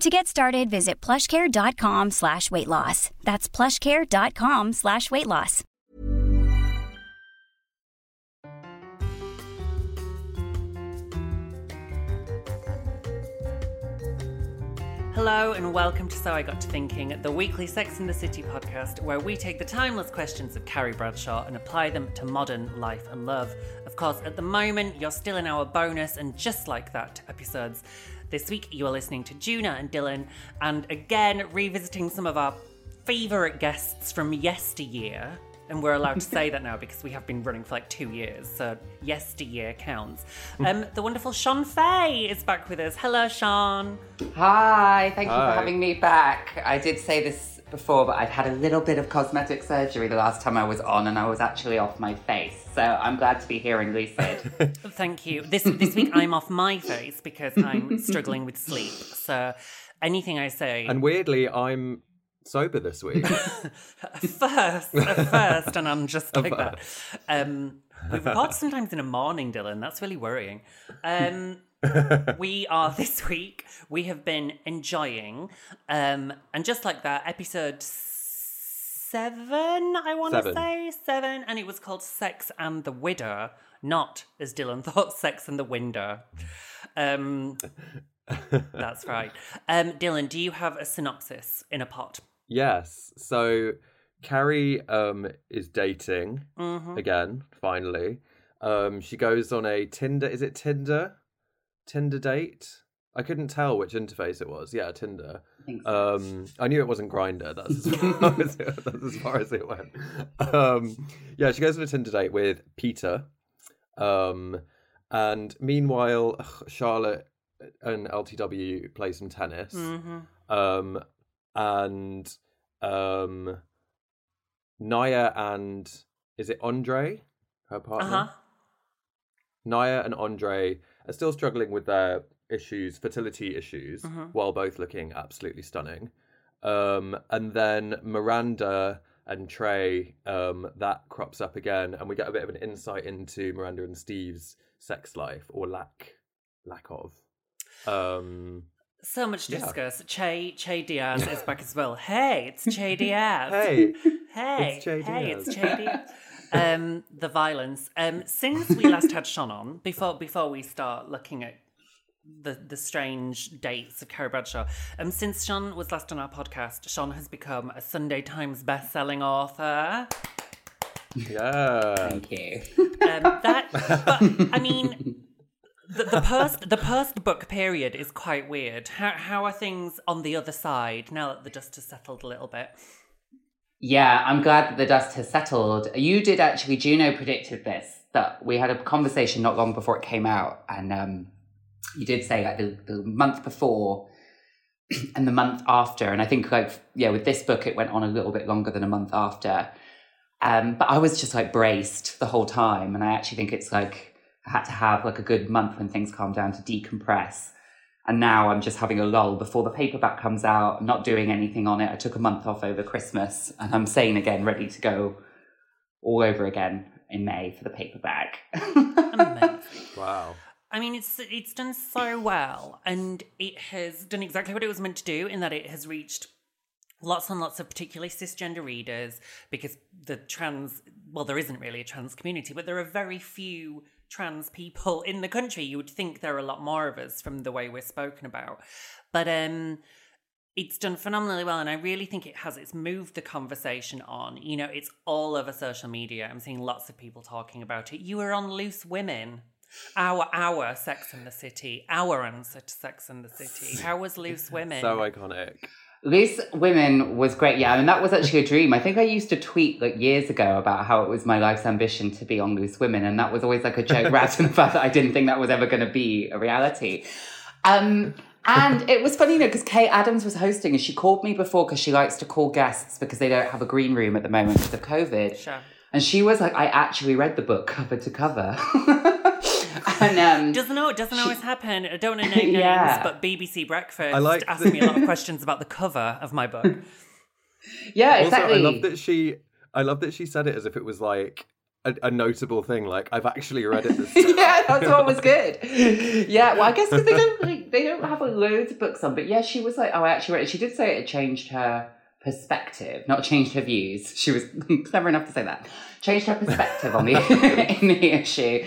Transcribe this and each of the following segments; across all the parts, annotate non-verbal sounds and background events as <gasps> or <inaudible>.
To get started, visit plushcare.com slash weight loss. That's plushcare.com slash weight loss. Hello and welcome to So I Got to Thinking, the weekly Sex in the City podcast where we take the timeless questions of Carrie Bradshaw and apply them to modern life and love. Of course, at the moment, you're still in our bonus and just like that episodes. This week, you are listening to Juno and Dylan, and again, revisiting some of our favourite guests from yesteryear. And we're allowed to say that now because we have been running for like two years, so yesteryear counts. Um, the wonderful Shon Faye is back with us. Hello, Shon. Hi, thank you Hi. for having me back. I did say this before, but I've had a little bit of cosmetic surgery the last time I was on, and I was actually off my face. So I'm glad to be hearing in Lucid. <laughs> Thank you. This this week I'm off my face because I'm <laughs> struggling with sleep. So anything I say And weirdly, I'm sober this week. <laughs> first, at first, and I'm just like that. Um, we record sometimes in the morning, Dylan. That's really worrying. Um, <laughs> we are <laughs> this week. We have been enjoying, um, and just like that, episode seven. I want to say seven, and it was called "Sex and the Widow," not as Dylan <laughs> thought, "Sex and the Window." Um, that's right. Um, Dylan, do you have a synopsis in a pot? yes. So Carrie um, is dating Mm-hmm. again, finally. Um, she goes on a Tinder. Is it Tinder? Tinder date? I couldn't tell which interface it was. Yeah, Tinder. think so. Um, I knew it wasn't Grindr. That's as far <laughs> <laughs> as it, that's as far as it went. Um, yeah, she goes on a Tinder date with Peter. Um, and meanwhile, Charlotte and LTW play some tennis. Mm-hmm. Um, and um, Nya and is it Andre, her partner? Uh huh. Nya and Andre are still struggling with their issues, fertility issues, Mhm. while both looking absolutely stunning. Um, and then Miranda and Trey, um, that crops up again, and we get a bit of an insight into Miranda and Steve's sex life or lack lack of. Um, So much to Yeah. discuss. Che Che Diaz is back as well. Hey, it's Che <laughs> Diaz. hey, hey, it's Che hey, Diaz. it's Che Diaz. <laughs> Um, the violence. Um, since we last had Shon on, before before we start looking at the the strange dates of Carrie Bradshaw, um, since Shon was last on our podcast, Shon has become a Sunday Times best-selling author. yeah. Thank you. Um, that, but I mean, the, the post the post book period is quite weird. How how are things on the other side now that the dust has settled a little bit? Yeah, I'm glad that the dust has settled. You did actually, Juno predicted this, that we had a conversation not long before it came out, and um, you did say like the, the month before <clears throat> and the month after. And I think, like, yeah, with this book, it went on a little bit longer than a month after. Um, but I was just like braced the whole time. And I actually think it's like I had to have like a good month when things calm down to decompress. And now I'm just having a lull before the paperback comes out, not doing anything on it. I took a month off over Christmas and I'm sane again, ready to go all over again in May for the paperback. <laughs> Wow. I mean, it's it's done so well, and it has done exactly what it was meant to do in that it has reached lots and lots of particularly cisgender readers because the trans well, there isn't really a trans community, but there are very few trans people in the country. You would think there are a lot more of us from the way we're spoken about, but um. it's done phenomenally well and i really think it has it's moved the conversation on you know it's all over social media i'm seeing lots of people talking about it you were on loose women our our sex in the city our answer to sex in the city <laughs> how was loose women So iconic. Loose Women was great. Yeah, I mean, that was actually a dream. I think I used to tweet like years ago about how it was my life's ambition to be on Loose Women. And that was always like a joke wrapped in the fact that I didn't think that was ever going to be a reality. Um, and it was funny, you know, because Kaye Adams was hosting and she called me before because she likes to call guests because they don't have a green room at the moment because of COVID. Sure. And she was like, I actually read the book cover to cover. <laughs> <laughs> and um, doesn't know doesn't always happen i don't want to <laughs> name names Yeah. but bbc breakfast I like asked the- me a lot of questions about the cover of my book <laughs> yeah, Also, exactly. I love that she. I love that she said it as if it was like a, a notable thing. Like I've actually read it. This yeah, that's what was good. Yeah, well, I guess because they don't like, they don't have like, loads of books on, but yeah, she was like, oh, I actually read it. She did say it changed her perspective, not changed her views. She was clever enough to say that. Changed her perspective on the in the issue.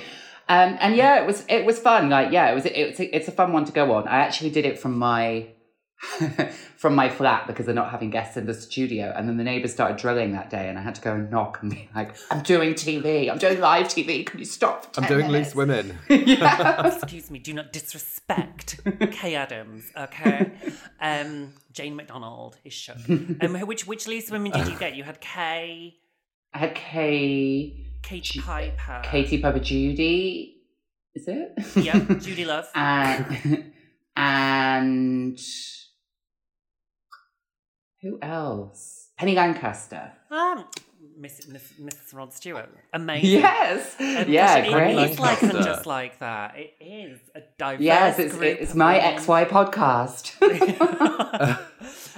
Um, and yeah, it was it was fun. Like yeah, it was it's a, it's a fun one to go on. I actually did it from my <laughs> from my flat because they're not having guests in the studio. And then the neighbours started drilling that day, and I had to go and knock and be like, "I'm doing TV. I'm doing live TV. Can you stop?" for I'm doing minutes?" loose women. <laughs> <laughs> excuse me do not disrespect kaye adams okay um jane mcdonald is shook um which which loose women did you get you had kay I had Kaye, kate piper Katie Piper Judy. Is it? yeah <laughs> judi love and <laughs> and who else? Penny Lancaster. um Miss, Miss, Mrs. Rod Stewart. Amazing. Yes. Um, yeah, gosh, great. It is like and just like that. It is a diverse yes, it's group it's my women. XY podcast.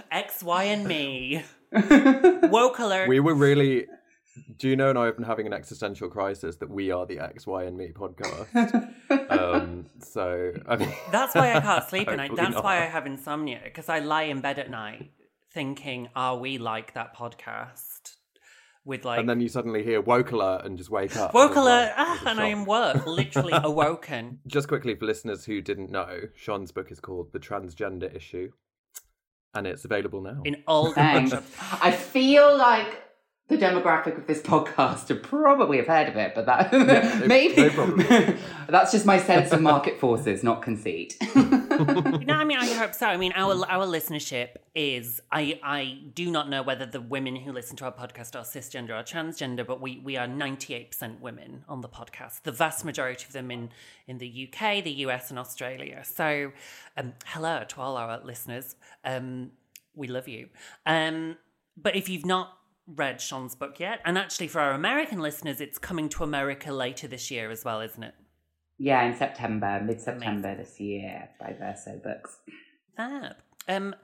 <laughs> X, Y, and me. Woke alert. We were really. Juno and I have been having an existential crisis that we are the X, Y, and Me podcast. <laughs> um, so I mean, <laughs> That's why I can't <laughs> sleep at night. Hopefully That's why I have insomnia because I lie in bed at night thinking, "Are we like that podcast?" With like and then you suddenly hear woke alert and just wake up. woke as well, alert, ah, and I am woke, literally awoken. Just quickly for listeners who didn't know, Shon's book is called The Transgender Issue, and it's available now. In all the Thanks. I feel like the demographic of this podcast would probably have heard of it, but that <laughs> no- maybe no problem. <laughs> that's just my sense of market forces, not conceit. <laughs> No, I mean I hope so. I mean our our listenership is I I do not know whether the women who listen to our podcast are cisgender or transgender, but we we are ninety eight percent women on the podcast. The vast majority of them in in the UK, the US, and Australia. So, um, hello to all our listeners. Um, we love you. Um, but if you've not read Shon's book yet, and actually for our American listeners, it's coming to America later this year as well, isn't it? yeah, in September, mid September this year by Verso Books. Fab. Um,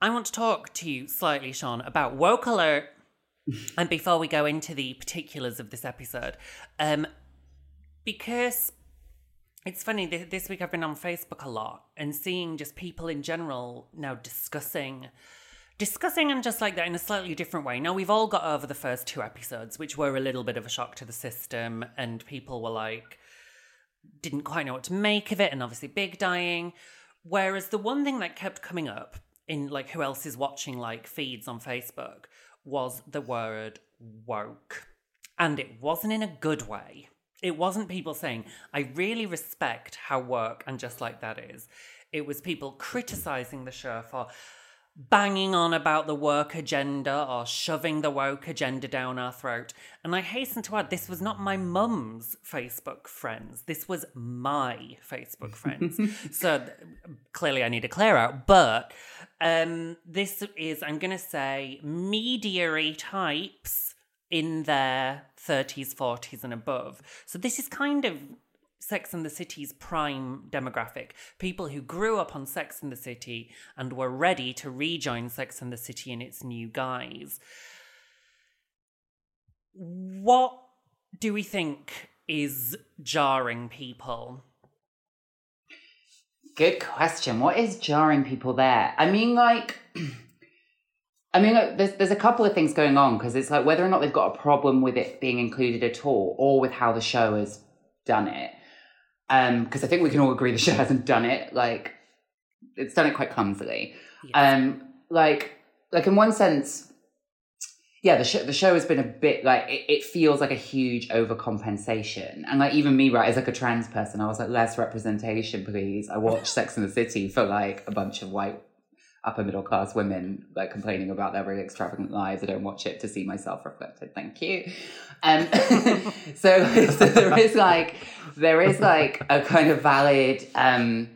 I want to talk to you slightly, Shon, about woke alert. <laughs> and before we go into the particulars of this episode, um, because it's funny th- this week I've been on Facebook a lot and seeing just people in general now discussing. Discussing and just like that in a slightly different way. Now, we've all got over the first two episodes, which were a little bit of a shock to the system, and people were like, didn't quite know what to make of it, and obviously big dying. Whereas the one thing that kept coming up in like who else is watching like feeds on Facebook was the word woke. And it wasn't in a good way. It wasn't people saying, I really respect how woke and just like that is. It was people criticizing the show for banging on about the work agenda or shoving the woke agenda down our throat. And I hasten to add, this was not my mum's Facebook friends. This was my Facebook friends. <laughs> so clearly I need to clear out. But um, this is, I'm going to say, media types in their 30s, 40s, and above. So this is kind of Sex and the City's prime demographic. People who grew up on Sex and the City and were ready to rejoin Sex and the City in its new guise. What do we think is jarring people? Good question. What is jarring people there? I mean, like, <clears throat> I mean, there's there's a couple of things going on because it's like whether or not they've got a problem with it being included at all, or with how the show has done it. Um, because I think we can all agree the show <laughs> hasn't done it like it's done it quite clumsily. Um, like, like in one sense, yeah, the show the show has been a bit like it, it feels like a huge overcompensation, and like even me, right, as like a trans person, I was like less representation, please. I watched <laughs> Sex and the City for like a bunch of white upper middle class women like complaining about their really extravagant lives. I don't watch it to see myself reflected. Thank you. Um, <laughs> so, <laughs> so there is like there is like a kind of valid. Um,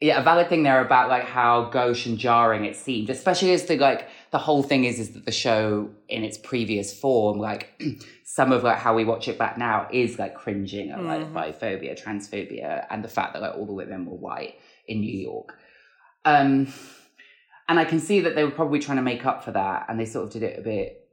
yeah, a valid thing there about like how gauche and jarring it seemed, especially as the like the whole thing is is that the show in its previous form, like <clears throat> some of like how we watch it back now is like cringing at like biphobia, transphobia, and the fact that like all the women were white in New York. Um and I can see that they were probably trying to make up for that and they sort of did it a bit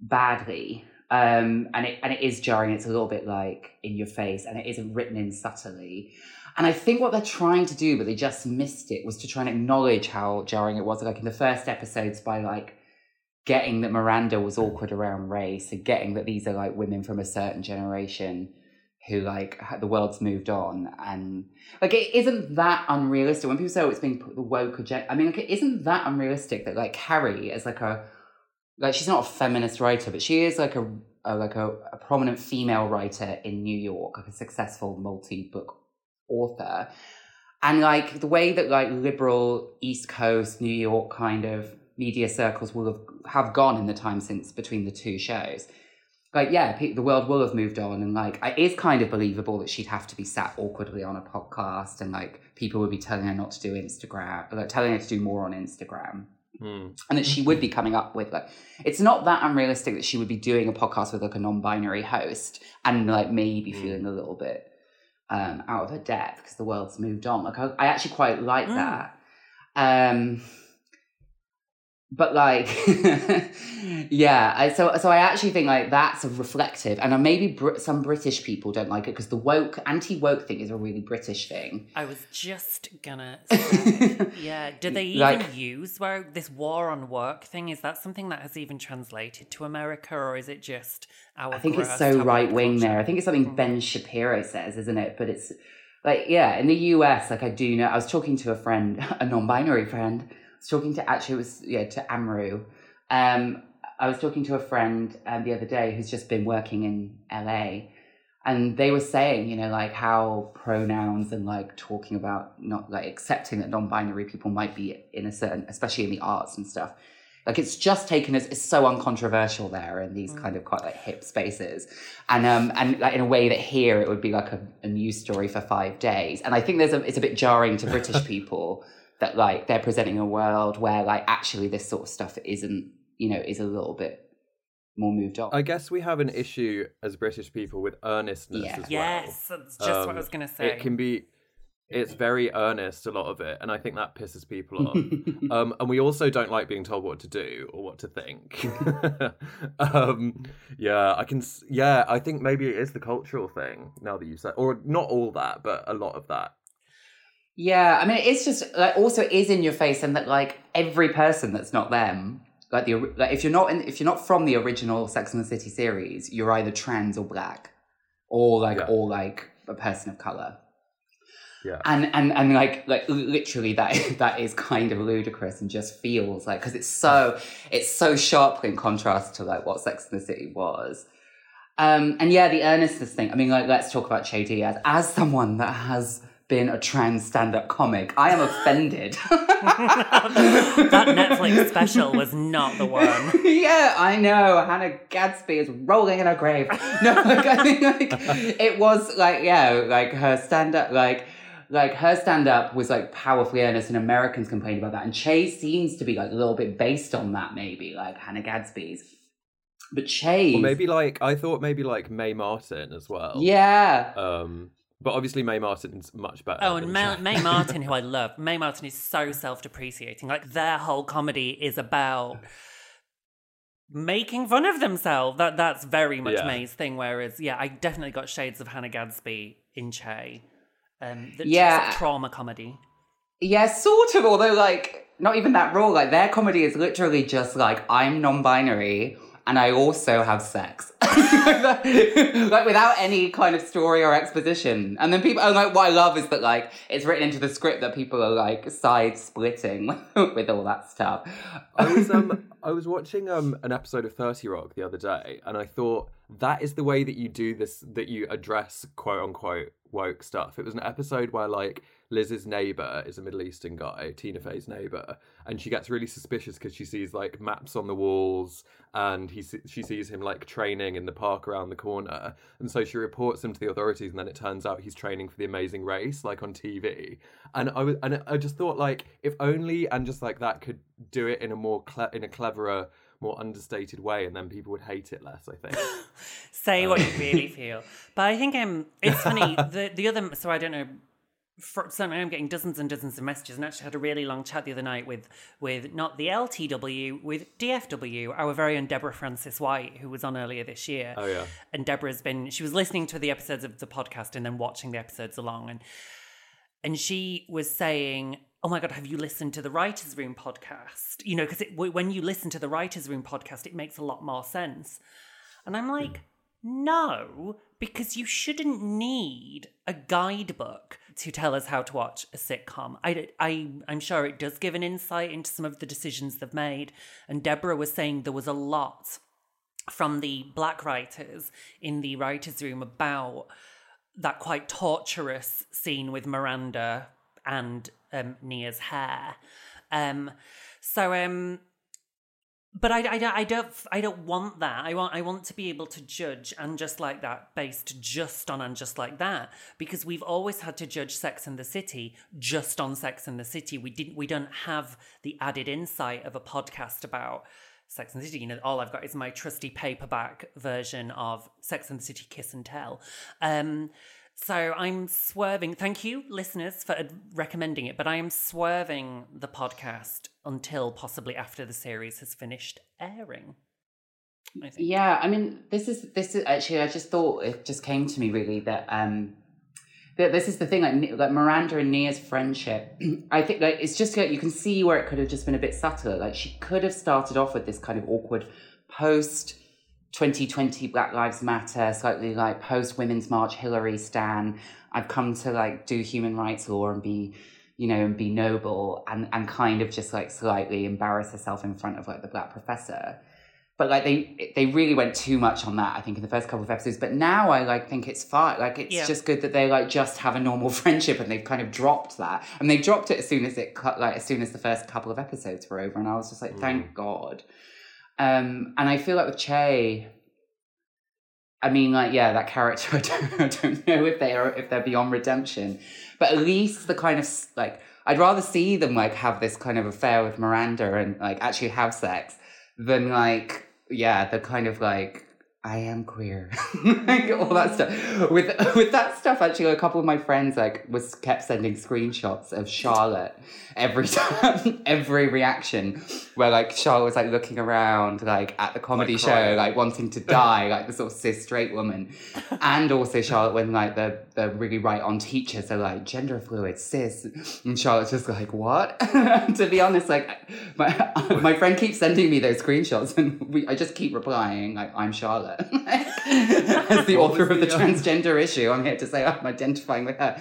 badly. Um and it and it is jarring, it's a little bit like in your face and it isn't written in subtly. And I think what they're trying to do, but they just missed it, was to try and acknowledge how jarring it was. Like in the first episodes, by like getting that Miranda was awkward around race and getting that these are like women from a certain generation who like the world's moved on and like it isn't that unrealistic. When people say oh it's being put the woke agenda I mean like it isn't that unrealistic that like Carrie is like a like she's not a feminist writer but she is like a, a like a, a prominent female writer in New York like a successful multi book author. And like the way that like liberal east coast new york kind of media circles will have have gone in the time since between the two shows like yeah the world will have moved on and like it is kind of believable that she'd have to be sat awkwardly on a podcast and like people would be telling her not to do instagram like telling her to do more on instagram. Hmm. and that she would be coming up with like it's not that unrealistic that she would be doing a podcast with like a non-binary host and like maybe feeling a little bit um out of her depth because the world's moved on. Like i, I actually quite like that. Um but like <laughs> yeah I, so so i actually think like that's a reflective and uh, maybe Br- some british people don't like it because the woke anti-woke thing is a really british thing I was just gonna <laughs> say, yeah. Did they even Like- use where this war on work thing? Is that something that has even translated to America, or is it just our? I think it's so right wing there. I think it's something Mm. Ben Shapiro says, isn't it? But it's like, yeah, in the US, like I do know, I was talking to a friend, <laughs> a non binary friend. Talking to, actually, it was, yeah, to Amrou. Um, I was talking to a friend um, the other day who's just been working in LA. And they were saying, you know, like how pronouns and like talking about not like accepting that non binary people might be in a certain, especially in the arts and stuff. Like it's just taken as it's so uncontroversial there in these kind of quite like hip spaces, and um and like in a way that here it would be like a, a news story for five days. And I think there's a it's a bit jarring to British <laughs> people that like they're presenting a world where like actually this sort of stuff isn't you know is a little bit more moved on. I guess we have an issue as British people with earnestness Yeah. as well. Yes, that's just what I Um, was gonna say. It can be, it's very earnest, a lot of it, and I think that pisses people off. <laughs> um, and we also don't like being told what to do or what to think. <laughs> um, yeah, I can. Yeah, I think maybe it is the cultural thing. Now that you said, or not all that, but a lot of that. Yeah, I mean, it's just like also is in your face, and that like every person that's not them, like the like if you're not in, if you're not from the original Sex and the City series, you're either trans or black, or like Yeah. or like a person of color. Yeah. And and and like like literally that <laughs> that is kind of ludicrous and just feels like because it's so it's so sharp in contrast to like what Sex and the City was. Um, and yeah, the earnestness thing. I mean, like, let's talk about Che Diaz. As someone that has been a trans stand-up comic, I am offended. <laughs> that Netflix special was not the one. <laughs> yeah, I know. Hannah Gadsby is rolling in her grave. No, <laughs> like, I mean, like, it was like, yeah, like her stand-up, like, like her stand-up was like powerfully earnest, and Americans complained about that. And Che seems to be like a little bit based on that, maybe like Hannah Gadsby's. But Che, Or maybe like I thought maybe like Mae Martin as well. yeah, Um, but obviously Mae Martin's much better. Oh, and Mae, Che. Mae Martin, who I <laughs> love, Mae Martin is so self-depreciating. Like their whole comedy is about making fun of themselves. That that's very much Yeah. Mae's thing. Whereas, yeah, I definitely got shades of Hannah Gadsby in Che. Um, the Yeah. sort trauma comedy. Yeah, sort of. Although, like, not even that raw. Like, their comedy is literally just like, I'm non-binary, and I also have sex. <laughs> like without any kind of story or exposition. And then people, oh, like, what I love is that, like, it's written into the script that people are, like, side splitting <laughs> with all that stuff. I was um I was watching um an episode of Thirty Rock the other day, and I thought that is the way that you do this, that you address quote unquote woke stuff. It was an episode where like Liz's neighbor is a Middle Eastern guy, Tina Fey's neighbor, and she gets really suspicious because she sees like maps on the walls, and he she sees him like training in the park around the corner, and so she reports him to the authorities, and then it turns out he's training for the Amazing Race, like on TV, and I was and I just thought like if only and just like that could do it in a more cle- in a cleverer. More understated way, and then people would hate it less. I think. <laughs> Say what you really feel. But I think um, it's funny. <laughs> The the other so I don't know. For, so I'm getting dozens and dozens of messages, and actually had a really long chat the other night with with not the LTW with DFW, our very own Deborah Frances White, who was on earlier this year. Oh yeah. and Deborah's been she was listening to the episodes of the podcast and then watching the episodes along and and she was saying oh my god have you listened to the writers room podcast you know because when you listen to the writers room podcast it makes a lot more sense and i'm hmm. like no because you shouldn't need a guidebook to tell us how to watch a sitcom. I, I, I'm sure it does give an insight into some of the decisions they've made. And Deborah was saying there was a lot from the black writers in the writers' room about that quite torturous scene with Miranda and um, Nia's hair. Um, so, um, but I, I, I don't I don't want that. I want I want to be able to judge and just like that based just on and just like that because we've always had to judge Sex and the City just on Sex and the City. We didn't we don't have the added insight of a podcast about Sex and the City. You know, all I've got is my trusty paperback version of Sex and the City Kiss and Tell. Um, so I'm swerving. Thank you, listeners, for recommending it, but I am swerving the podcast until possibly after the series has finished airing. I yeah, I mean, this is this is actually. I just thought it just came to me really that um that this is the thing like like Miranda and Nia's friendship. <clears throat> I think like it's just like you can see where it could have just been a bit subtler. Like she could have started off with this kind of awkward post 2020 Black Lives Matter, slightly like post Women's March Hillary Stan. I've come to like do human rights law and be, you know, and be noble and, and kind of just like slightly embarrass herself in front of like the black professor. But like they they really went too much on that, I think, in the first couple of episodes. But now I like think it's fine. Like it's Yeah. just good that they like just have a normal <laughs> friendship and they've kind of dropped that. And they dropped it as soon as it cut like as soon as the first couple of episodes were over. And I was just like, thank God. Um, and I feel like with Che, I mean, like, yeah, that character. <laughs> I don't, I don't know if they are if they're beyond redemption, but at least the kind of like I'd rather see them like have this kind of affair with Miranda and like actually have sex than like yeah the kind of like I am queer, <laughs> like all that mm. stuff. With with that stuff, actually, a couple of my friends like was kept sending screenshots of Charlotte every <laughs> time, every reaction, where like Charlotte was like looking around like at the comedy Like show, crying. like wanting to <laughs> die, like the sort of cis straight woman, and also Charlotte when like the the really right on teachers are like gender fluid cis, and Charlotte's just like what? to be honest, like my my friend keeps sending me those screenshots, and we I just keep replying like I'm Charlotte. <laughs> As the author of the transgender issue, I'm here to say I'm identifying with her.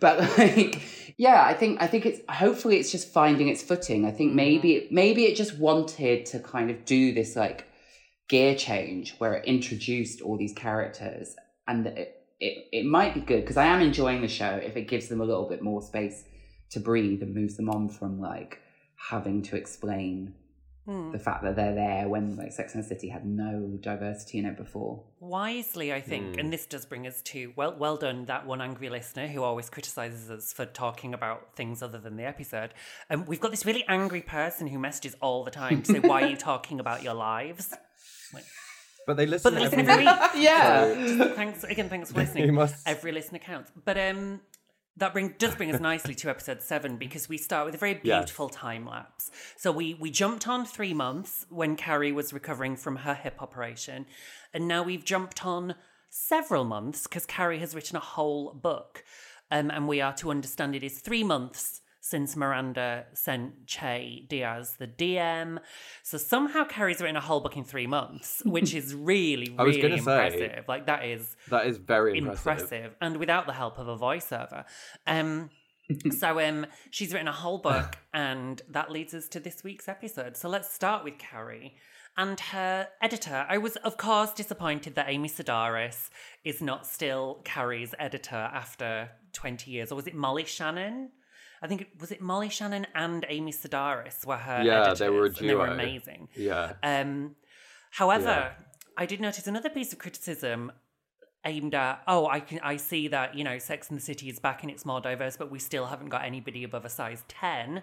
But like, yeah, I think I think it's hopefully it's just finding its footing. I think maybe mm-hmm. maybe it just wanted to kind of do this like gear change where it introduced all these characters, and that it it, it might be good because I am enjoying the show if it gives them a little bit more space to breathe and moves them on from like having to explain Hmm. the fact that they're there when like Sex and the City had no diversity in it before. Wisely, I think, and this does bring us to well, well done that one angry listener who always criticizes us for talking about things other than the episode. And we've got this really angry person who messages all the time to say, "Why are you <laughs> talking about your lives?" But they listen But they listen every week. week. <laughs> Yeah. So, thanks again. Thanks for listening. You must- Every listener counts. But um, that bring does bring us <laughs> nicely to episode seven because we start with a very Yes. beautiful time lapse. So we we jumped on three months when Carrie was recovering from her hip operation, and now we've jumped on several months because Carrie has written a whole book, um, and we are to understand it is three months since Miranda sent Che Diaz the DM. So somehow Carrie's written a whole book in three months, <laughs> which is really, I was really gonna say- impressive. Like that is That is very impressive. impressive. and without the help of a voiceover. Um, <laughs> so um, she's written a whole book, and that leads us to this week's episode. So let's start with Carrie and her editor. I was, of course, disappointed that Amy Sedaris is not still Carrie's editor after 20 years. Or was it Molly Shannon? I think it was it Molly Shannon and Amy Sedaris were her Yeah, editors, they were a and they were amazing. Yeah. Um, however, Yeah. I did notice another piece of criticism aimed at oh I can I see that you know Sex and the City is back and it's more diverse, but we still haven't got anybody above a size ten.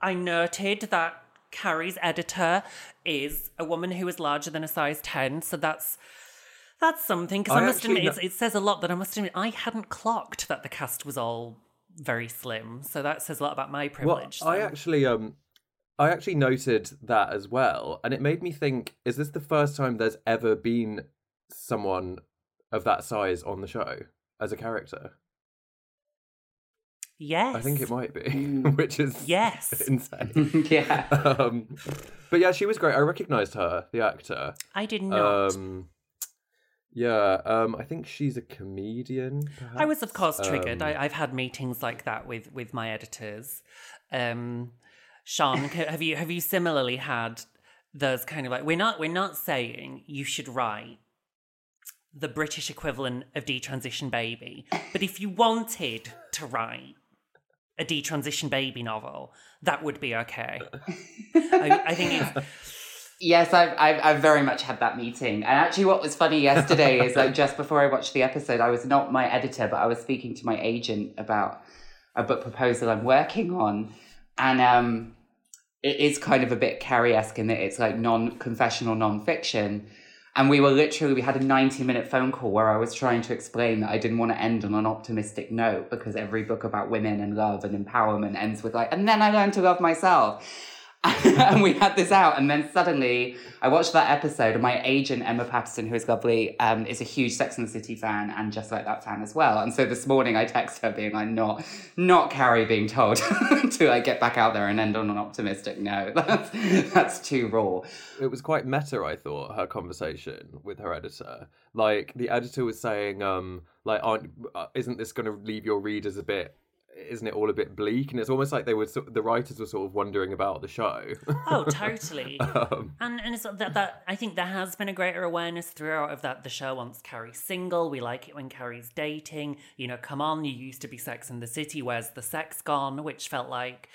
I noted that Carrie's editor is a woman who is larger than a size ten, so that's. That's something because I, I must admit no- it says a lot. That I must admit I hadn't clocked that the cast was all very slim, so that says a lot about my privilege. Well, privilege. I actually um I actually noted that as well, and it made me think: Is this the first time there's ever been someone of that size on the show as a character? yes, I think it might be, <laughs> which is Yes. <laughs> insane. <laughs> yeah. um, but yeah, she was great. I recognised her, the actor. I did not. Um, yeah, um, I think she's a comedian. I was, of course, triggered. Um, I, I've had meetings like that with with my editors. Um, Shon, have you have you similarly had those kind of like we're not we're not saying you should write the British equivalent of detransition baby, but if you wanted to write a detransition baby novel, that would be okay. <laughs> I, I think it's Yes, I've, I've I've very much had that meeting. And actually, what was funny yesterday is like <laughs> just before I watched the episode, I was not my editor, but I was speaking to my agent about a book proposal I'm working on, and um, it is kind of a bit Carrie esque in that it's like non-confessional non-fiction. And we were literally we had a 90 minute phone call where I was trying to explain that I didn't want to end on an optimistic note because every book about women and love and empowerment ends with like, and then I learned to love myself. <laughs> and we had this out, and then suddenly I watched that episode, and my agent Emma Patterson, who is lovely, um, is a huge Sex and the City fan, and just like that fan as well. And so this morning I text her, being like, "Not, not Carrie being told <laughs> to like get back out there and end on an optimistic note. <laughs> That's that's too raw." it was quite meta i thought her conversation with her editor like the editor was saying um like aren't uh, isn't this going to leave your readers a bit isn't it all a bit bleak and it's almost like they were the writers were sort of wondering about the show <laughs> oh totally. <laughs> um, And and it's that, that I think there has been a greater awareness throughout of that the show wants Carrie single. We like it when Carrie's dating. You know, come on, you used to be Sex in the City. Where's the sex gone? Which felt like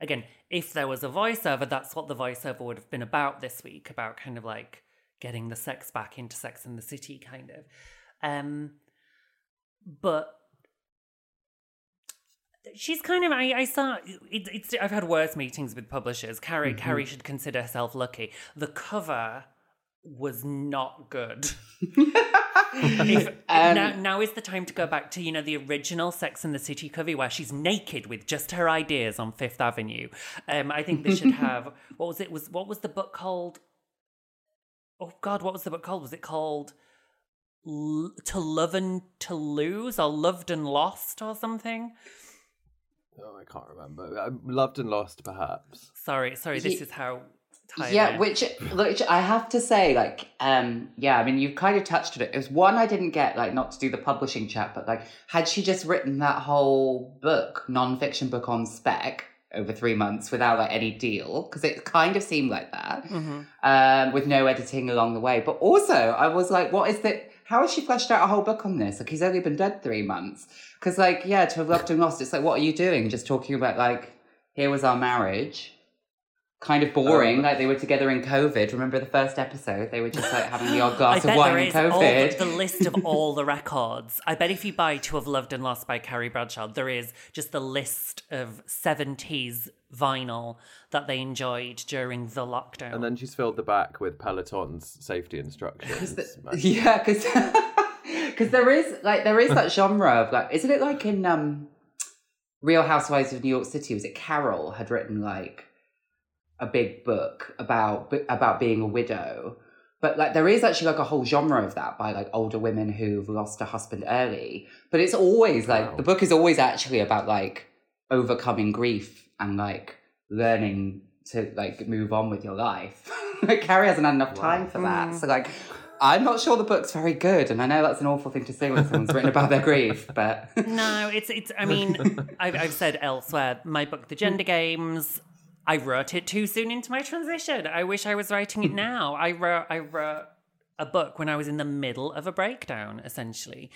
again, if there was a voiceover, that's what the voiceover would have been about this week, about kind of like getting the sex back into Sex in the City, kind of. Um, but she's kind of I, I saw it, it's I've had worse meetings with publishers. Carrie Carrie should consider herself lucky. The cover was not good. <laughs> if, Um, now, now is the time to go back to you know the original Sex and the City cover where she's naked with just her ideas on Fifth Avenue. Um, I think they should have <laughs> what was it was what was the book called? Oh God, what was the book called? Was it called L- To Love and to Lose or Loved and Lost or something? Oh i can't remember Uh, loved and lost perhaps Sorry, sorry. This Ye- is how. tired I yeah am. which which i have to say like um yeah i mean you kind of touched on it it was one i didn't get like not to do the publishing chat but like had she just written that whole book non-fiction book on spec over three months without like any deal because it kind of seemed like that Mhm. um with no editing along the way. But also i was like what is the how has she fleshed out a whole book on this? Like he's only been dead three months. Because like yeah to have loved and lost it's like what are you doing? Just talking about like here was our marriage kind of boring. Um, like they were together in COVID. Remember the first episode? They were just like having the odd <laughs> I glass of bet wine there in is all COVID. the, the list of all the <laughs> records. I bet if you buy To Have Loved and Lost by Carrie Bradshaw, there is just the list of 70s vinyl that they enjoyed during the lockdown. and then she's filled the back with peloton's safety instructions <laughs> yeah, because because there is like there is that genre of like, isn't it like in um Real Housewives of New York City? Was it Carole had written like a big book about about being a widow? But like there is actually like a whole genre of that by like older women who've lost a husband early. But it's always like Wow. the book is always actually about like overcoming grief and like learning to like move on with your life. <laughs> like Carrie hasn't had enough time for that. So like I'm not sure the book's very good, and I know that's an awful thing to say when someone's written about their grief, but <laughs> No, it's it's. I mean, <laughs> I've, I've said elsewhere. My book, The Gender Games. I wrote it too soon into my transition. I wish I was writing it hmm. now. I wrote I wrote a book when I was in the middle of a breakdown, essentially,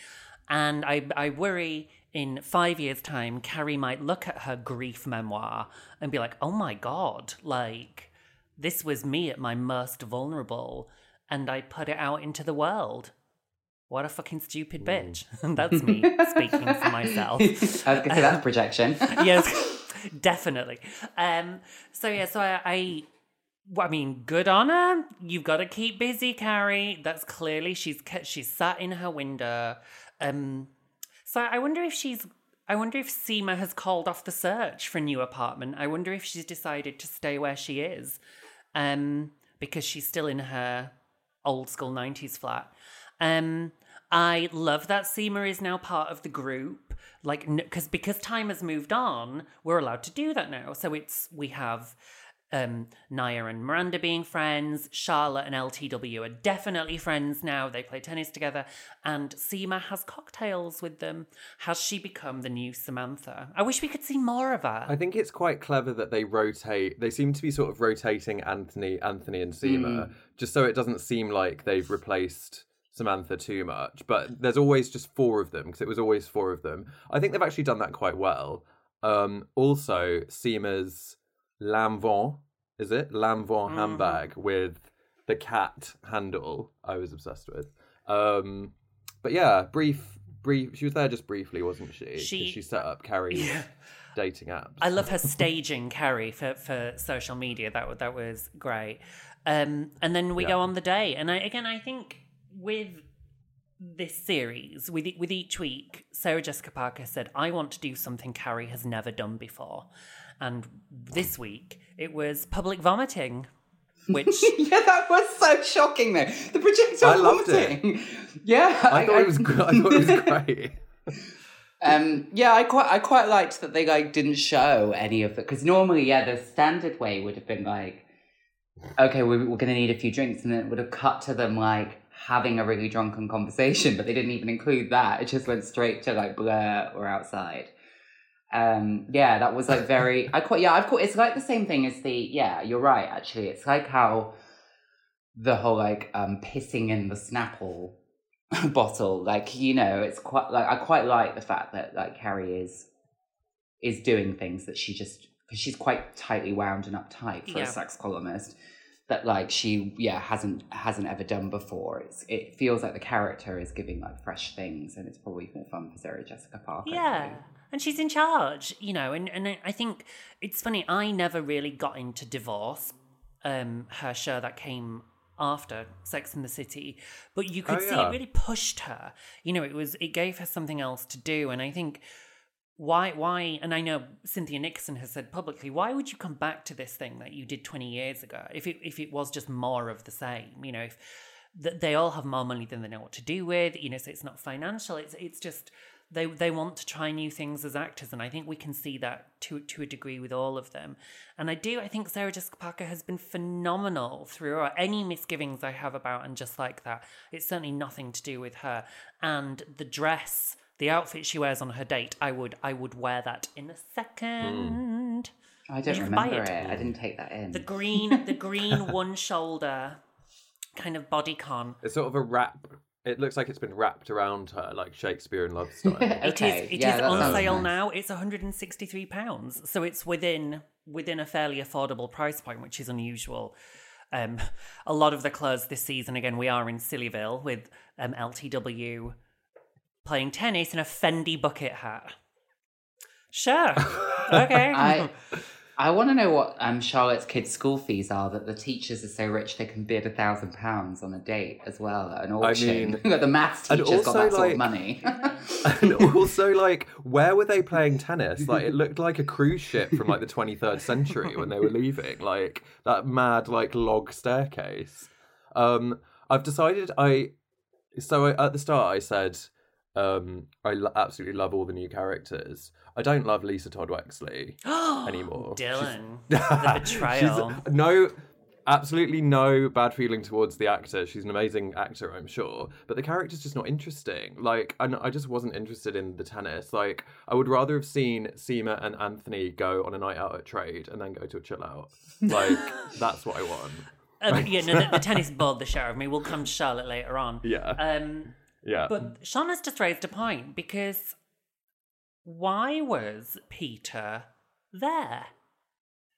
and I I worry in five years' time, Carrie might look at her grief memoir and be like, "Oh my god, like this was me at my most vulnerable." And I put it out into the world. What a fucking stupid bitch. <laughs> That's me speaking for myself. <laughs> I was gonna say that's projection. yes, <laughs> <laughs> definitely. Um, so yeah, so I, I, I mean, good on her. You've got to keep busy, Carrie. That's clearly she's she's sat in her window. Um, so I wonder if she's. I wonder if Seema has called off the search for a new apartment. I wonder if she's decided to stay where she is, um, because she's still in her old school '90s flat. Um, I love that Seema is now part of the group. Like, because because time has moved on, we're allowed to do that now. So it's we have um, Nya and Miranda being friends. Charlotte and LTW are definitely friends now. They play tennis together, and Seema has cocktails with them. Has she become the new Samantha? I wish we could see more of her. I think it's quite clever that they rotate. They seem to be sort of rotating Anthony, Anthony and Seema, just so it doesn't seem like they've replaced Samantha too much. But there's always just four of them because it was always four of them. I think they've actually done that quite well. Um, also, Seema's Lanvin, is it Lanvin handbag with the cat handle? I was obsessed with. Um, but yeah, brief, brief. She was there just briefly, wasn't she? She- she set up Carrie's dating apps. I love her staging Carrie for, for social media. That that was great. Um, and then we go on the day, and I, again, I think with this series, with e- with each week, Sarah Jessica Parker said, "I want to do something Carrie has never done before," and this week it was public vomiting, which <laughs> yeah, that was so shocking though. The projectile I loved it. vomiting. Yeah, I thought it was. gr- I thought it was <laughs> great. Um, yeah, I quite I quite liked that they like didn't show any of it because normally, yeah, the standard way would have been like, okay, we're, we're going to need a few drinks, and then it would have cut to them like having a really drunken conversation, but they didn't even include that. It just went straight to like Blair or outside. Um, yeah, that was like very. <laughs> I quite yeah, I've quite. It's like the same thing as the yeah. You're right. Actually, it's like how the whole like um pissing in the Snapple <laughs> bottle. Like you know, it's quite like I quite like the fact that like Carrie is is doing things that she just because she's quite tightly wound and uptight for Yeah. a sex columnist that like she yeah hasn't hasn't ever done before. It's it feels like the character is giving like fresh things and it's probably more fun for Sarah Jessica Parker. Yeah. And she's in charge, you know, and, and I- think it's funny, I never really got into divorce, um, her show that came after Sex in the City. But you could Oh, see yeah. it really pushed her. You know, it was it gave her something else to do. And I think why why and I know Cynthia Nixon has said publicly, why would you come back to this thing that you did twenty years ago if it if it was just more of the same? You know, if th- they all have more money than they know what to do with. You know, so it's not financial. It's it's just they they want to try new things as actors, and I think we can see that to to a degree with all of them. And I do. I think Sarah Jessica Parker has been phenomenal throughout. Any misgivings I have about and just like that, it's certainly nothing to do with her. And the dress, the outfit she wears on her date, I would I would wear that in a second. I don't You can buy remember it. it. I didn't take that in. The green, the green <laughs> one shoulder kind of bodycon. It's sort of a wrap. It looks like it's been wrapped around her, like Shakespeare in Love style. It is. <laughs> Okay, It is yeah, that on sale nice. now. It's 163 pounds, so it's within within a fairly affordable price point, which is unusual. Um, a lot of the clothes this season, again, we are in Sillyville with um, LTW playing tennis in a Fendi bucket hat. Sure. <laughs> Okay. I I want to know what um, Charlotte's kids' school fees are. That the teachers are so rich they can bid a thousand pounds on a date as well at an auction. mean- <laughs> the maths and teacher's got also, that sort of money. <laughs> and also, like, where were they playing tennis? Like, it looked like a cruise ship from like the 23rd century when they were leaving. Like that mad, like, log staircase. Um, I've decided I. So I, at the start, I said Um, I absolutely love all the new characters. I don't love Lisa Todd Wexley <gasps> anymore. Dylan, <laughs> the betrayal. She's- no, absolutely no bad feeling towards the actor. She's an amazing actor, I'm sure. But the character's just not interesting. Like, I, I just wasn't interested in the tennis. Like, I would rather have seen Seema and Anthony go on a night out at trade and then go to a chill out. <laughs> Like, that's what I want. Um, yeah, no, the, the <laughs> tennis bored the shit out of me. We'll come to Charlotte later on. Yeah. Um, Yeah. but Shon has just raised a point because why was Peter there?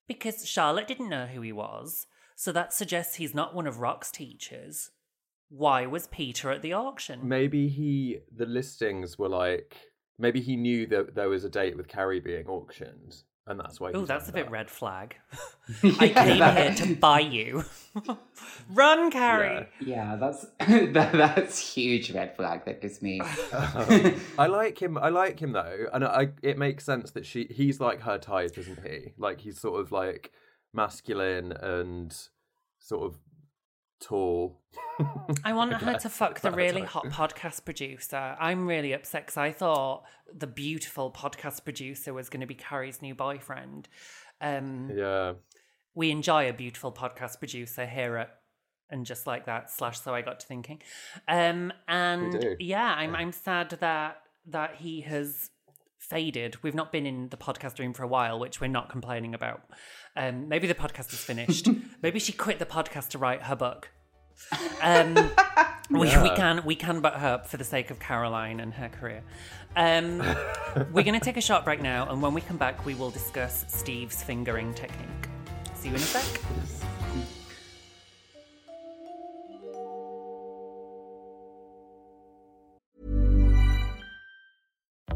Because Charlotte didn't know who he was, so that suggests he's not one of Rock's teachers. Why was Peter at the auction? maybe he, the listings were like, maybe he knew that there was a date with Carrie being auctioned. And that's why. Oh, that's a bit that. red flag. <laughs> I came here to buy you. <laughs> Run, Carrie. Yeah, that's <laughs> that, that's huge red flag. That gives me. Um, I like him. I like him though, and I. It makes sense that she. He's like her type, isn't he? Like he's sort of like masculine and sort of tall. I want <laughs> her to fuck the really hot podcast producer. I'm really upset because I thought the beautiful podcast producer was going to be Carrie's new boyfriend. Um, Yeah. We enjoy a beautiful podcast producer here at and just like that slash. So I got to thinking, um, and yeah, I'm I'm sad that that he has faded. We've not been in the podcast room for a while, which we're not complaining about. Um, maybe the podcast is finished. <laughs> maybe she quit the podcast to write her book. Um, we, we can we can butt her up for the sake of Caroline and her career. Um, we're going to take a short break now, and when we come back, we will discuss Steve's fingering technique. See you in a sec.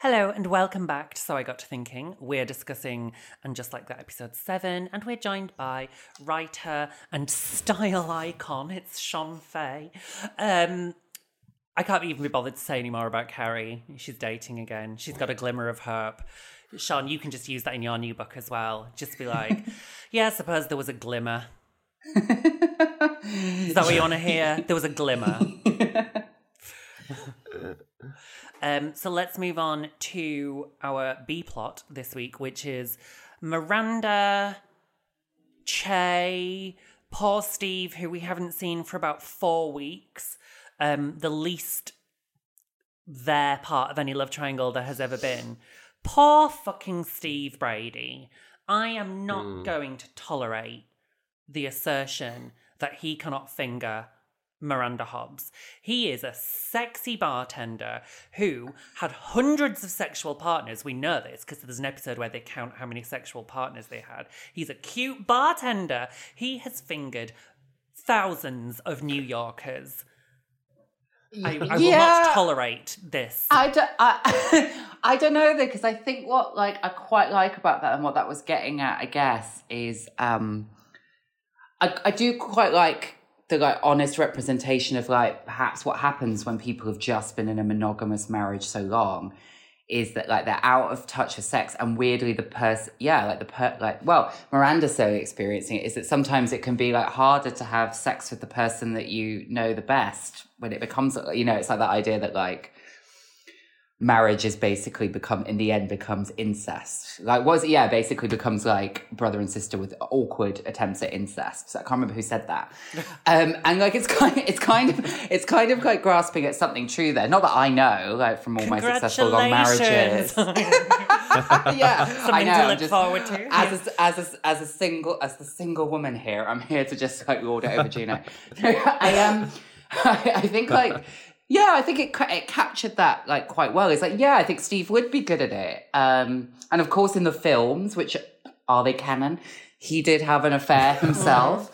Hello and welcome back to So I Got to Thinking. We're discussing and just like that episode 7 and we're joined by writer and style icon. It's Shon Faye. Um I can't even be bothered to say any more about Carrie. She's dating again. She's got a glimmer of hope. Sean, you can just use that in your new book as well. Just be like, <laughs> yeah, I suppose there was a glimmer. Is that what you want to hear? There was a glimmer. <laughs> Um, so let's move on to our B plot this week, which is Miranda, Che, poor Steve, who we haven't seen for about four weeks. Um, the least their part of any love triangle there has ever been. Poor fucking Steve Brady. I am not going to tolerate the assertion that he cannot finger Miranda Hobbs. He is a sexy bartender who had hundreds of sexual partners. We know this because there's an episode where they count how many sexual partners they had. He's a cute bartender. He has fingered thousands of New Yorkers. I, I will Yeah. not tolerate this. I don't, I, <laughs> I don't know though, because I think what like I quite like about that and what that was getting at, I guess, is um, I, I do quite like the like honest representation of like perhaps what happens when people have just been in a monogamous marriage so long is that like they're out of touch with sex. And weirdly the person yeah like the per like well miranda's so experiencing it is that sometimes it can be like harder to have sex with the person that you know the best when it becomes you know it's like that idea that like marriage is basically become in the end becomes incest. Like was yeah basically becomes like brother and sister with awkward attempts at incest. So i can't remember who said that. <laughs> Um and like it's kind it's kind of it's kind of like grasping at something true there. Not that i know like from all my successful long marriages. <laughs> Yeah Something i know to look just- forward to. as a, as a, as a single as the single woman here i'm here to just like lord it over juno. <laughs> I um I, I think like yeah i think it it captured that like quite well. It's like yeah i think steve would be good at it. Um and of course in the films which are they canon he did have an affair <laughs> himself.